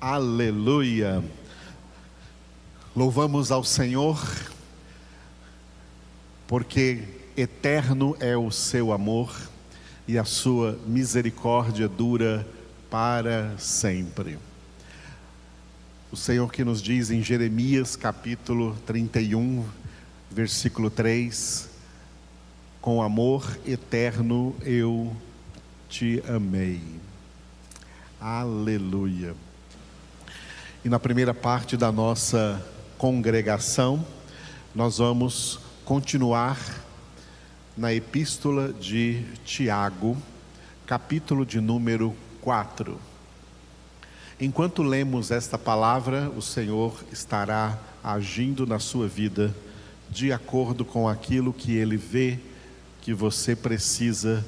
Aleluia. Louvamos ao Senhor, porque eterno é o seu amor e a sua misericórdia dura para sempre. O Senhor que nos diz em Jeremias capítulo 31, versículo 3: Com amor eterno eu te amei. Aleluia. E na primeira parte da nossa congregação, nós vamos continuar na epístola de Tiago, capítulo de número 4. Enquanto lemos esta palavra, o Senhor estará agindo na sua vida de acordo com aquilo que ele vê que você precisa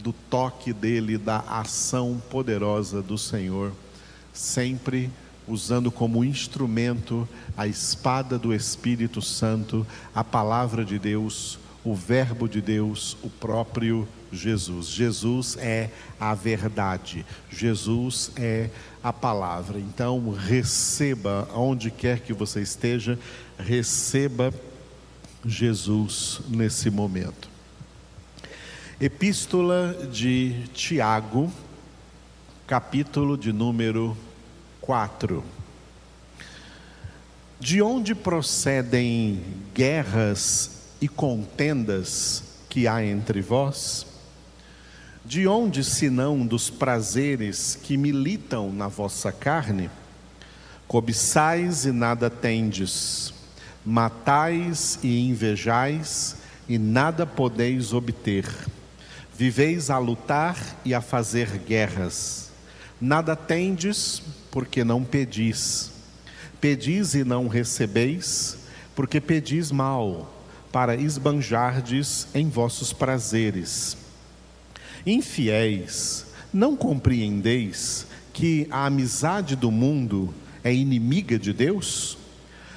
do toque dele, da ação poderosa do Senhor, sempre usando como instrumento a espada do Espírito Santo, a palavra de Deus, o Verbo de Deus, o próprio Jesus. Jesus é a verdade, Jesus é a palavra. Então, receba, onde quer que você esteja, receba Jesus nesse momento. Epístola de Tiago, capítulo de número 4. De onde procedem guerras e contendas que há entre vós? De onde, senão dos prazeres que militam na vossa carne? Cobiçais e nada tendes, matais e invejais e nada podeis obter. Viveis a lutar e a fazer guerras. Nada tendes, porque não pedis. Pedis e não recebeis, porque pedis mal, para esbanjardes em vossos prazeres. Infiéis, não compreendeis que a amizade do mundo é inimiga de Deus?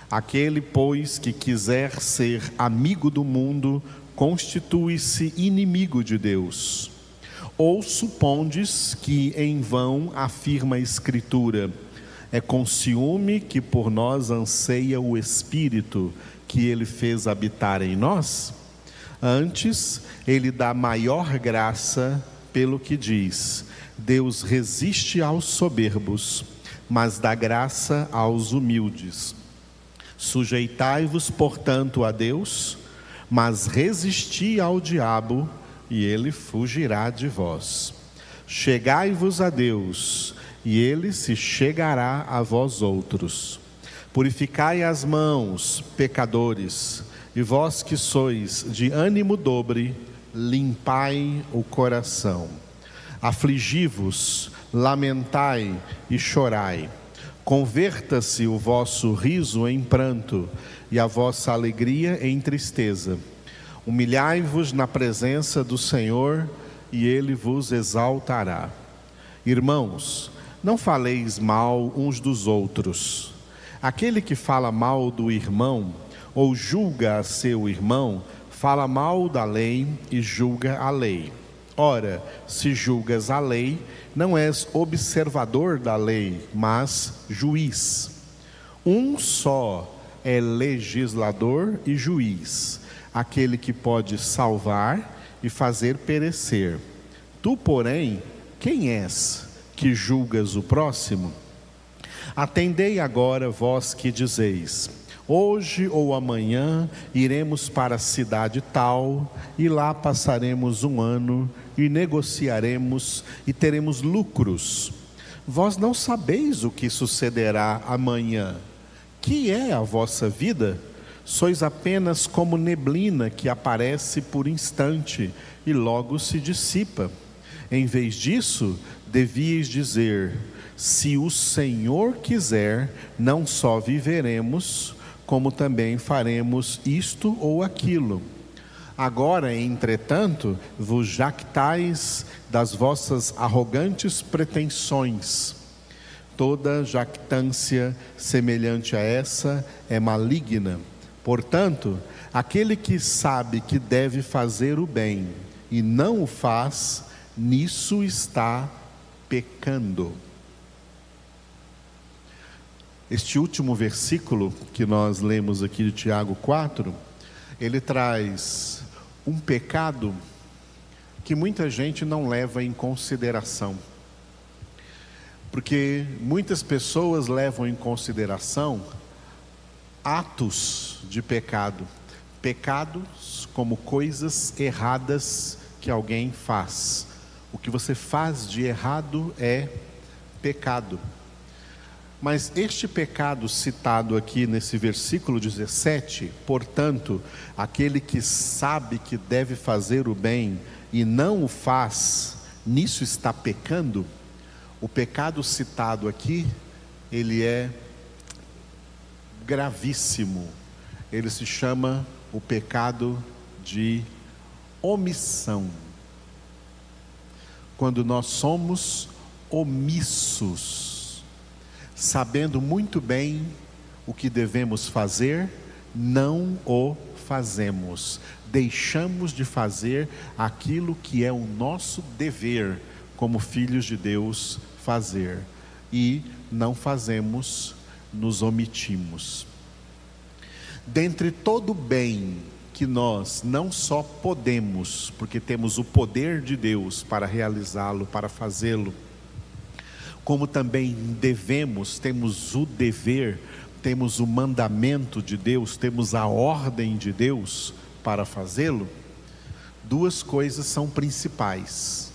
Aquele, pois, que quiser ser amigo do mundo, constitui-se inimigo de Deus. Ou supondes que em vão afirma a Escritura: é com ciúme que por nós anseia o Espírito que ele fez habitar em nós? Antes, ele dá maior graça pelo que diz: Deus resiste aos soberbos, mas dá graça aos humildes. Sujeitai-vos, portanto, a Deus, mas resisti ao diabo e ele fugirá de vós. Chegai-vos a Deus, e ele se chegará a vós outros. Purificai as mãos, pecadores, e vós que sois de ânimo dobre, limpai o coração. Afligi-vos, lamentai e chorai. Converta-se o vosso riso em pranto e a vossa alegria em tristeza Humilhai-vos na presença do Senhor e ele vos exaltará. Irmãos, não faleis mal uns dos outros. Aquele que fala mal do irmão ou julga a seu irmão, fala mal da lei e julga a lei. Ora, se julgas a lei, não és observador da lei, mas juiz. Um só é legislador e juiz aquele que pode salvar e fazer perecer. Tu, porém, quem és que julgas o próximo? Atendei agora, vós que dizeis: Hoje ou amanhã iremos para a cidade tal, e lá passaremos um ano, e negociaremos, e teremos lucros. Vós não sabeis o que sucederá amanhã. Que é a vossa vida? Sois apenas como neblina que aparece por instante e logo se dissipa. Em vez disso, devíeis dizer: se o Senhor quiser, não só viveremos, como também faremos isto ou aquilo. Agora, entretanto, vos jactais das vossas arrogantes pretensões. Toda jactância semelhante a essa é maligna. Portanto, aquele que sabe que deve fazer o bem e não o faz, nisso está pecando. Este último versículo que nós lemos aqui de Tiago 4, ele traz um pecado que muita gente não leva em consideração. Porque muitas pessoas levam em consideração atos de pecado, pecados como coisas erradas que alguém faz. O que você faz de errado é pecado. Mas este pecado citado aqui nesse versículo 17, portanto, aquele que sabe que deve fazer o bem e não o faz, nisso está pecando. O pecado citado aqui, ele é gravíssimo. Ele se chama o pecado de omissão. Quando nós somos omissos sabendo muito bem o que devemos fazer, não o fazemos. Deixamos de fazer aquilo que é o nosso dever como filhos de Deus fazer e não fazemos, nos omitimos. Dentre todo o bem que nós não só podemos, porque temos o poder de Deus para realizá-lo, para fazê-lo, como também devemos, temos o dever, temos o mandamento de Deus, temos a ordem de Deus para fazê-lo, duas coisas são principais.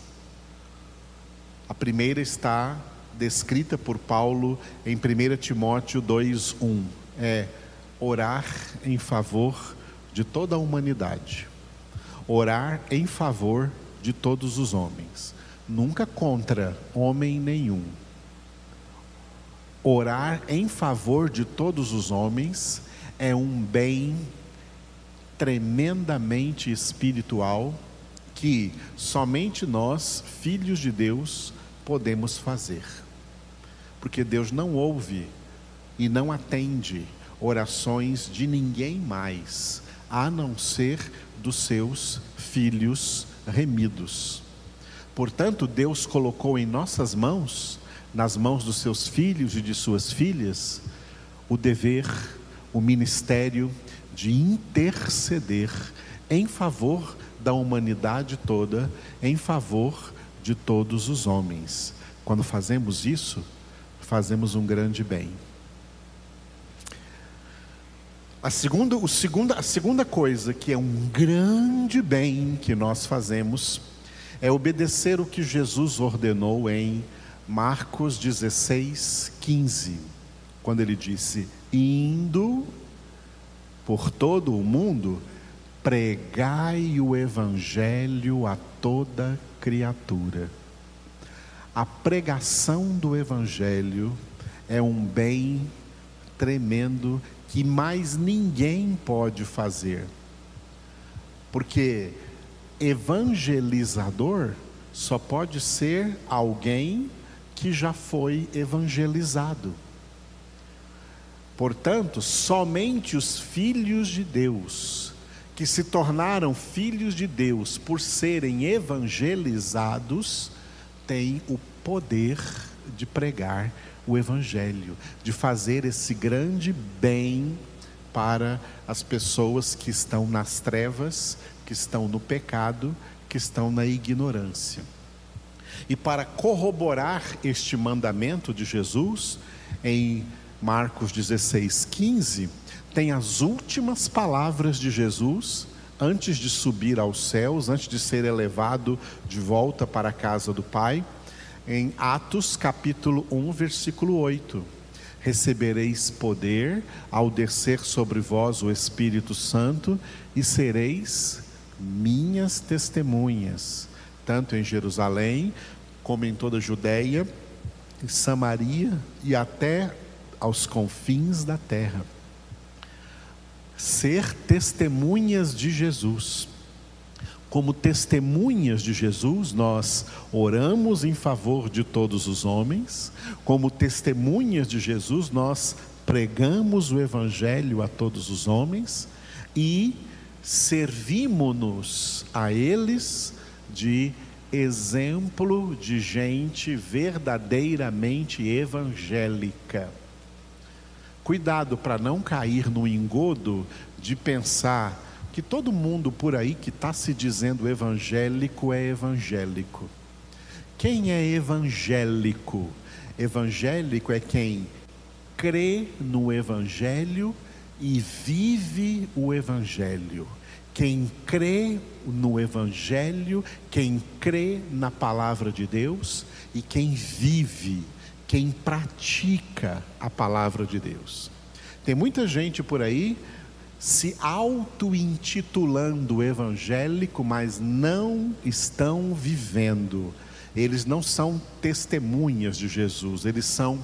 A primeira está descrita por Paulo em 1 Timóteo 2:1, é orar em favor de toda a humanidade. Orar em favor de todos os homens, nunca contra homem nenhum Orar em favor de todos os homens é um bem tremendamente espiritual que somente nós, filhos de Deus, podemos fazer. Porque Deus não ouve e não atende orações de ninguém mais, a não ser dos seus filhos remidos. Portanto, Deus colocou em nossas mãos nas mãos dos seus filhos e de suas filhas o dever, o ministério de interceder em favor da humanidade toda, em favor de todos os homens. Quando fazemos isso, fazemos um grande bem. A segunda, o segunda, a segunda coisa que é um grande bem que nós fazemos é obedecer o que Jesus ordenou em Marcos 16, 15, quando ele disse: Indo por todo o mundo, pregai o evangelho a toda criatura. A pregação do evangelho é um bem tremendo que mais ninguém pode fazer. Porque evangelizador só pode ser alguém que já foi evangelizado. Portanto, somente os filhos de Deus, que se tornaram filhos de Deus por serem evangelizados, têm o poder de pregar o Evangelho, de fazer esse grande bem para as pessoas que estão nas trevas, que estão no pecado, que estão na ignorância. E para corroborar este mandamento de Jesus, em Marcos 16, 15, tem as últimas palavras de Jesus antes de subir aos céus, antes de ser elevado de volta para a casa do Pai, em Atos capítulo 1, versículo 8. Recebereis poder ao descer sobre vós o Espírito Santo e sereis minhas testemunhas tanto em Jerusalém, como em toda a Judéia, em Samaria e até aos confins da terra. Ser testemunhas de Jesus. Como testemunhas de Jesus, nós oramos em favor de todos os homens, como testemunhas de Jesus, nós pregamos o Evangelho a todos os homens e servimos-nos a eles de exemplo de gente verdadeiramente evangélica. Cuidado para não cair no engodo de pensar que todo mundo por aí que está se dizendo evangélico é evangélico. Quem é evangélico? Evangélico é quem crê no Evangelho e vive o Evangelho. Quem crê no Evangelho, quem crê na palavra de Deus e quem vive, quem pratica a palavra de Deus. Tem muita gente por aí se auto-intitulando evangélico, mas não estão vivendo. Eles não são testemunhas de Jesus, eles são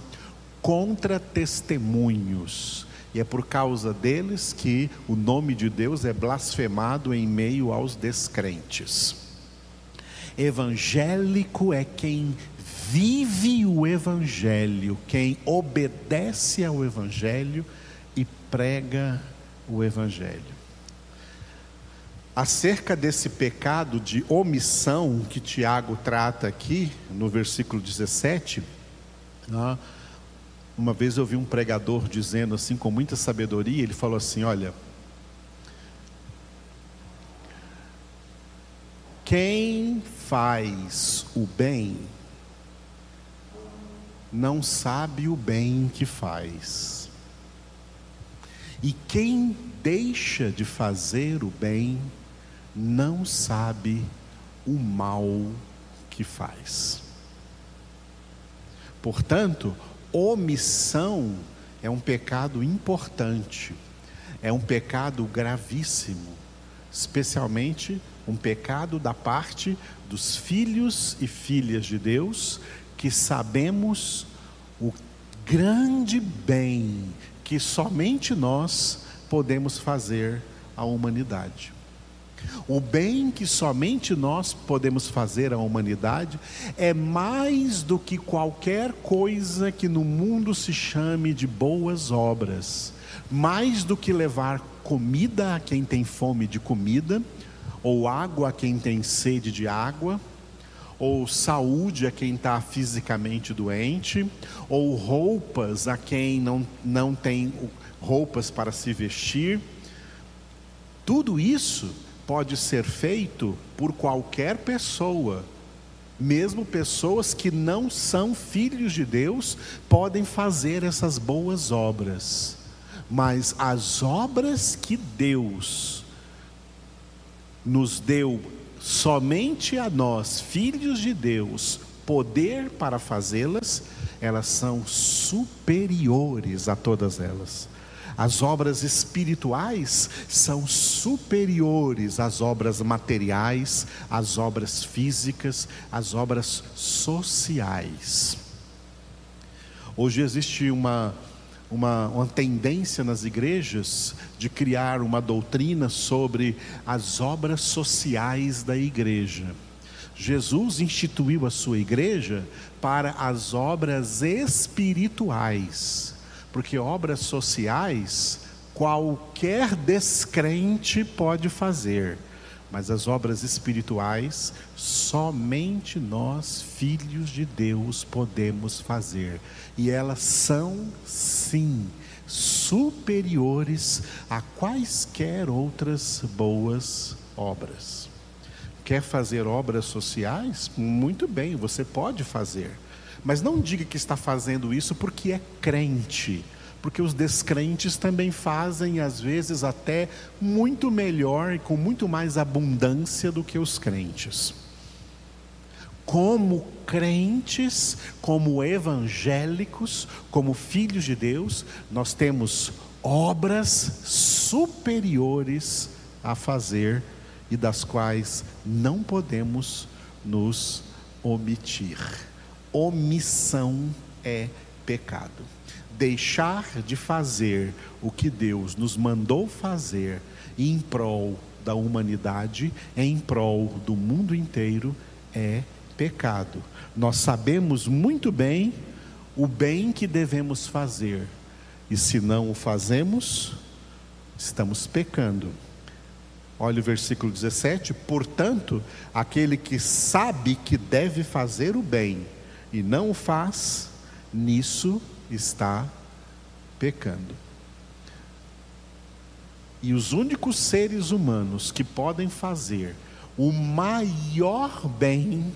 contra-testemunhos. E é por causa deles que o nome de Deus é blasfemado em meio aos descrentes. Evangélico é quem vive o Evangelho, quem obedece ao Evangelho e prega o Evangelho. Acerca desse pecado de omissão que Tiago trata aqui, no versículo 17, né, uma vez eu vi um pregador dizendo assim, com muita sabedoria, ele falou assim: Olha, quem faz o bem não sabe o bem que faz, e quem deixa de fazer o bem não sabe o mal que faz. Portanto, omissão é um pecado importante, é um pecado gravíssimo, especialmente um pecado da parte dos filhos e filhas de Deus, que sabemos o grande bem que somente nós podemos fazer à humanidade. O bem que somente nós podemos fazer à humanidade é mais do que qualquer coisa que no mundo se chame de boas obras, mais do que levar comida a quem tem fome de comida, ou água a quem tem sede de água, ou saúde a quem está fisicamente doente, ou roupas a quem não, não tem roupas para se vestir. Tudo isso pode ser feito por qualquer pessoa, mesmo pessoas que não são filhos de Deus podem fazer essas boas obras, mas as obras que Deus nos deu somente a nós, filhos de Deus, poder para fazê-las, elas são superiores a todas elas. As obras espirituais são superiores às obras materiais, às obras físicas, às obras sociais. Hoje existe uma, uma, uma, tendência nas igrejas de criar uma doutrina sobre as obras sociais da igreja. Jesus instituiu a sua igreja para as obras espirituais porque obras sociais qualquer descrente pode fazer, mas as obras espirituais somente nós, filhos de Deus, podemos fazer, e elas são, sim, superiores a quaisquer outras boas obras. Quer fazer obras sociais? Muito bem, você pode fazer. Mas não diga que está fazendo isso porque é crente, porque os descrentes também fazem, às vezes, até muito melhor e com muito mais abundância do que os crentes. Como crentes, como evangélicos, como filhos de Deus, nós temos obras superiores a fazer e das quais não podemos nos omitir omissão é pecado. Deixar de fazer o que Deus nos mandou fazer em prol da humanidade, em prol do mundo inteiro, é pecado. Nós sabemos muito bem o bem que devemos fazer, e se não o fazemos, estamos pecando. Olha o versículo 17: portanto, aquele que sabe que deve fazer o bem, e não o faz, nisso está pecando. E os únicos seres humanos que podem fazer o maior bem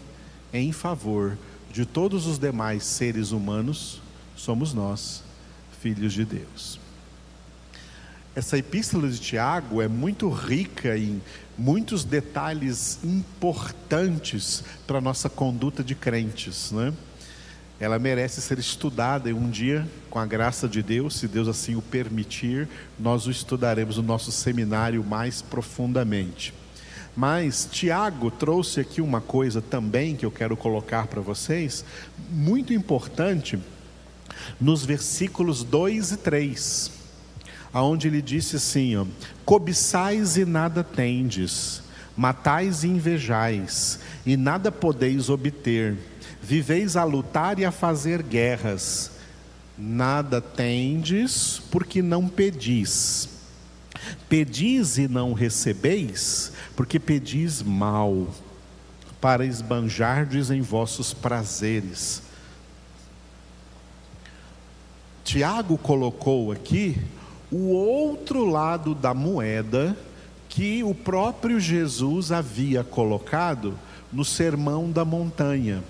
em favor de todos os demais seres humanos somos nós, filhos de Deus. Essa epístola de Tiago é muito rica em muitos detalhes importantes para a nossa conduta de crentes, né? Ela merece ser estudada e um dia, com a graça de Deus, se Deus assim o permitir, nós o estudaremos no nosso seminário mais profundamente. Mas Tiago trouxe aqui uma coisa também que eu quero colocar para vocês, muito importante, nos versículos 2 e 3, aonde ele disse assim: ó, cobiçais e nada tendes, matais e invejais, e nada podeis obter, viveis a lutar e a fazer guerras, nada tendes, porque não pedis. Pedis e não recebeis, porque pedis mal, para esbanjardes em vossos prazeres. Tiago colocou aqui o outro lado da moeda que o próprio Jesus havia colocado no Sermão da Montanha.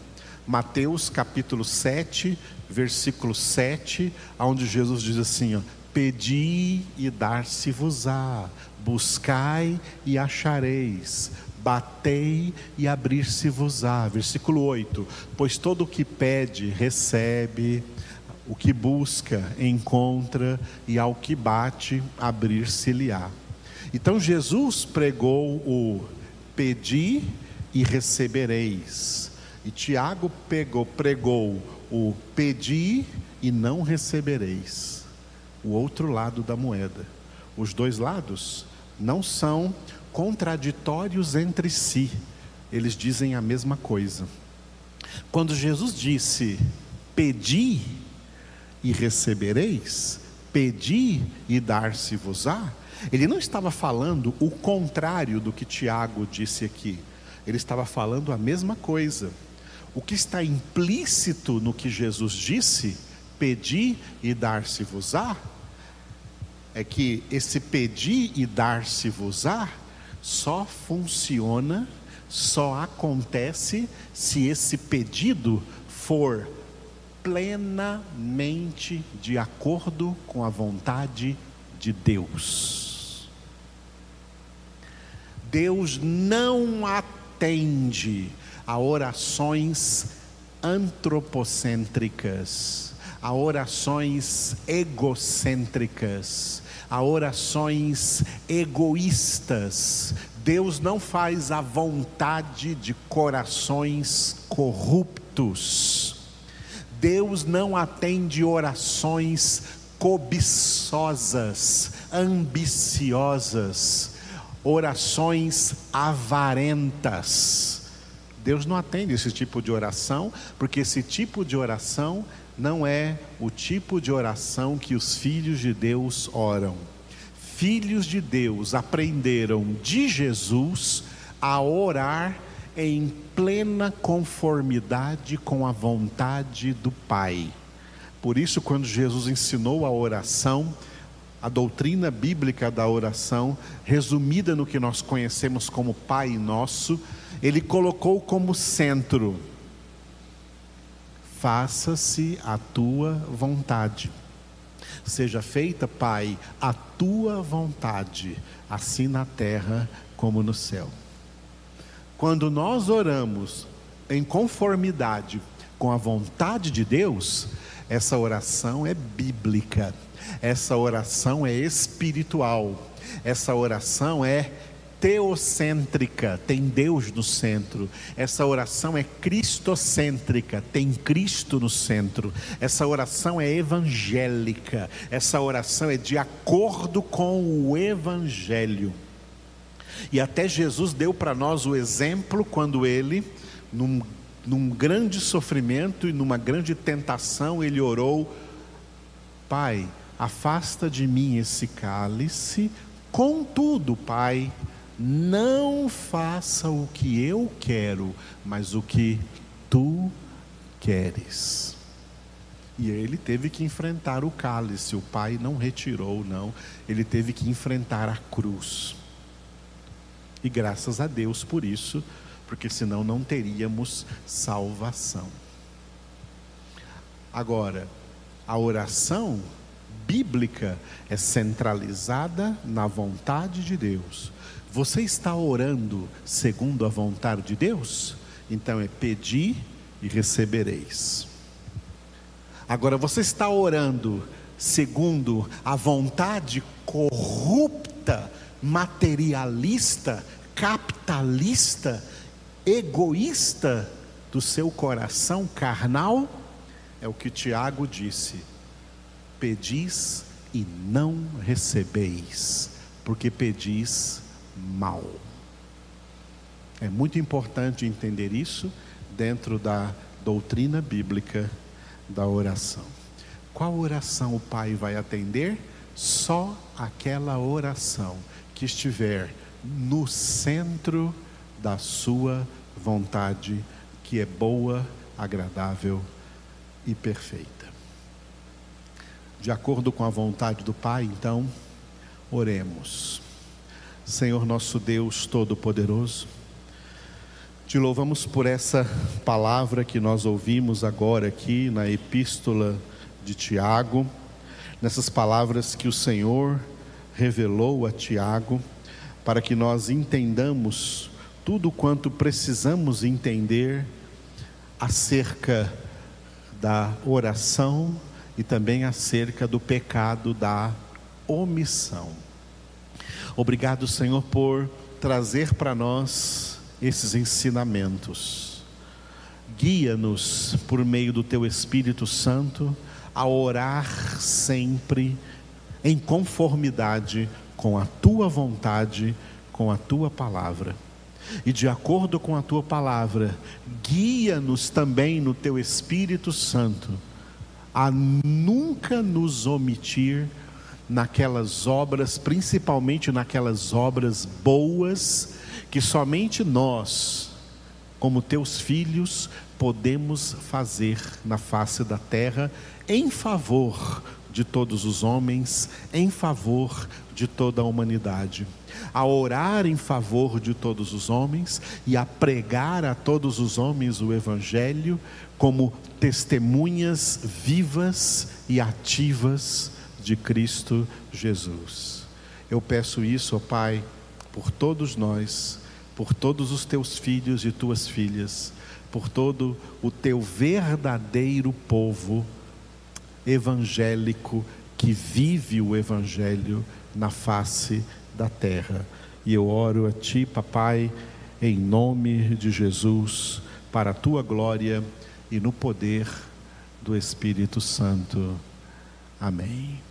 Mateus capítulo 7, versículo 7, onde Jesus diz assim: ó, Pedi e dar-se-vos-á, buscai e achareis, batei e abrir-se-vos-á. Versículo 8: Pois todo o que pede, recebe, o que busca, encontra, e ao que bate, abrir-se-lhe-á. Então Jesus pregou o pedi e recebereis. E Tiago pegou, pregou o pedi e não recebereis o outro lado da moeda. Os dois lados não são contraditórios entre si, eles dizem a mesma coisa. Quando Jesus disse: Pedi e recebereis, pedi e dar-se-vos-á, ele não estava falando o contrário do que Tiago disse aqui, ele estava falando a mesma coisa. O que está implícito no que Jesus disse pedir e dar-se-vos-á, é que esse pedir e dar-se-vos-á só funciona, só acontece se esse pedido for plenamente de acordo com a vontade de Deus. Deus não atende a orações antropocêntricas a orações egocêntricas, a orações egoístas. Deus não faz a vontade de corações corruptos. Deus não atende orações cobiçosas, ambiciosas, orações avarentas. Deus não atende esse tipo de oração, porque esse tipo de oração não é o tipo de oração que os filhos de Deus oram. Filhos de Deus aprenderam de Jesus a orar em plena conformidade com a vontade do Pai. Por isso, quando Jesus ensinou a oração, a doutrina bíblica da oração, resumida no que nós conhecemos como Pai Nosso, ele colocou como centro faça-se a tua vontade. Seja feita, Pai, a tua vontade, assim na terra como no céu. Quando nós oramos em conformidade com a vontade de Deus, essa oração é bíblica, essa oração é espiritual, essa oração é teocêntrica, tem Deus no centro. Essa oração é cristocêntrica, tem Cristo no centro. Essa oração é evangélica, essa oração é de acordo com o evangelho. E até Jesus deu para nós o exemplo quando ele, num, num grande sofrimento e numa grande tentação, ele orou: Pai, afasta de mim esse cálice, contudo, Pai, não faça o que eu quero, mas o que tu queres. E ele teve que enfrentar o cálice, o pai não retirou, não. Ele teve que enfrentar a cruz. E graças a Deus por isso, porque senão não teríamos salvação. Agora, a oração bíblica é centralizada na vontade de Deus. Você está orando segundo a vontade de Deus? Então é pedir e recebereis. Agora você está orando segundo a vontade corrupta, materialista, capitalista, egoísta do seu coração carnal? É o que Tiago disse: pedis e não recebeis, porque pedis mal. É muito importante entender isso dentro da doutrina bíblica da oração. Qual oração o Pai vai atender? Só aquela oração que estiver no centro da sua vontade, que é boa, agradável e perfeita. De acordo com a vontade do Pai, então, oremos. Senhor nosso Deus Todo-Poderoso, te louvamos por essa palavra que nós ouvimos agora aqui na epístola de Tiago, nessas palavras que o Senhor revelou a Tiago, para que nós entendamos tudo quanto precisamos entender acerca da oração e também acerca do pecado da omissão. Obrigado, Senhor, por trazer para nós esses ensinamentos. Guia-nos por meio do Teu Espírito Santo a orar sempre em conformidade com a Tua vontade, com a Tua palavra. E de acordo com a Tua palavra, guia-nos também no Teu Espírito Santo a nunca nos omitir naquelas obras, principalmente naquelas obras boas, que somente nós, como teus filhos, podemos fazer na face da terra em favor de todos os homens, em favor de toda a humanidade. A orar em favor de todos os homens e a pregar a todos os homens o Evangelho como testemunhas vivas e ativas de Cristo Jesus. Eu peço isso, ó Pai, por todos nós, por todos os teus filhos e tuas filhas, por todo o teu verdadeiro povo evangélico que vive o evangelho na face da terra. E eu oro a ti, papai, em nome de Jesus, para a tua glória e no poder do Espírito Santo. Amém.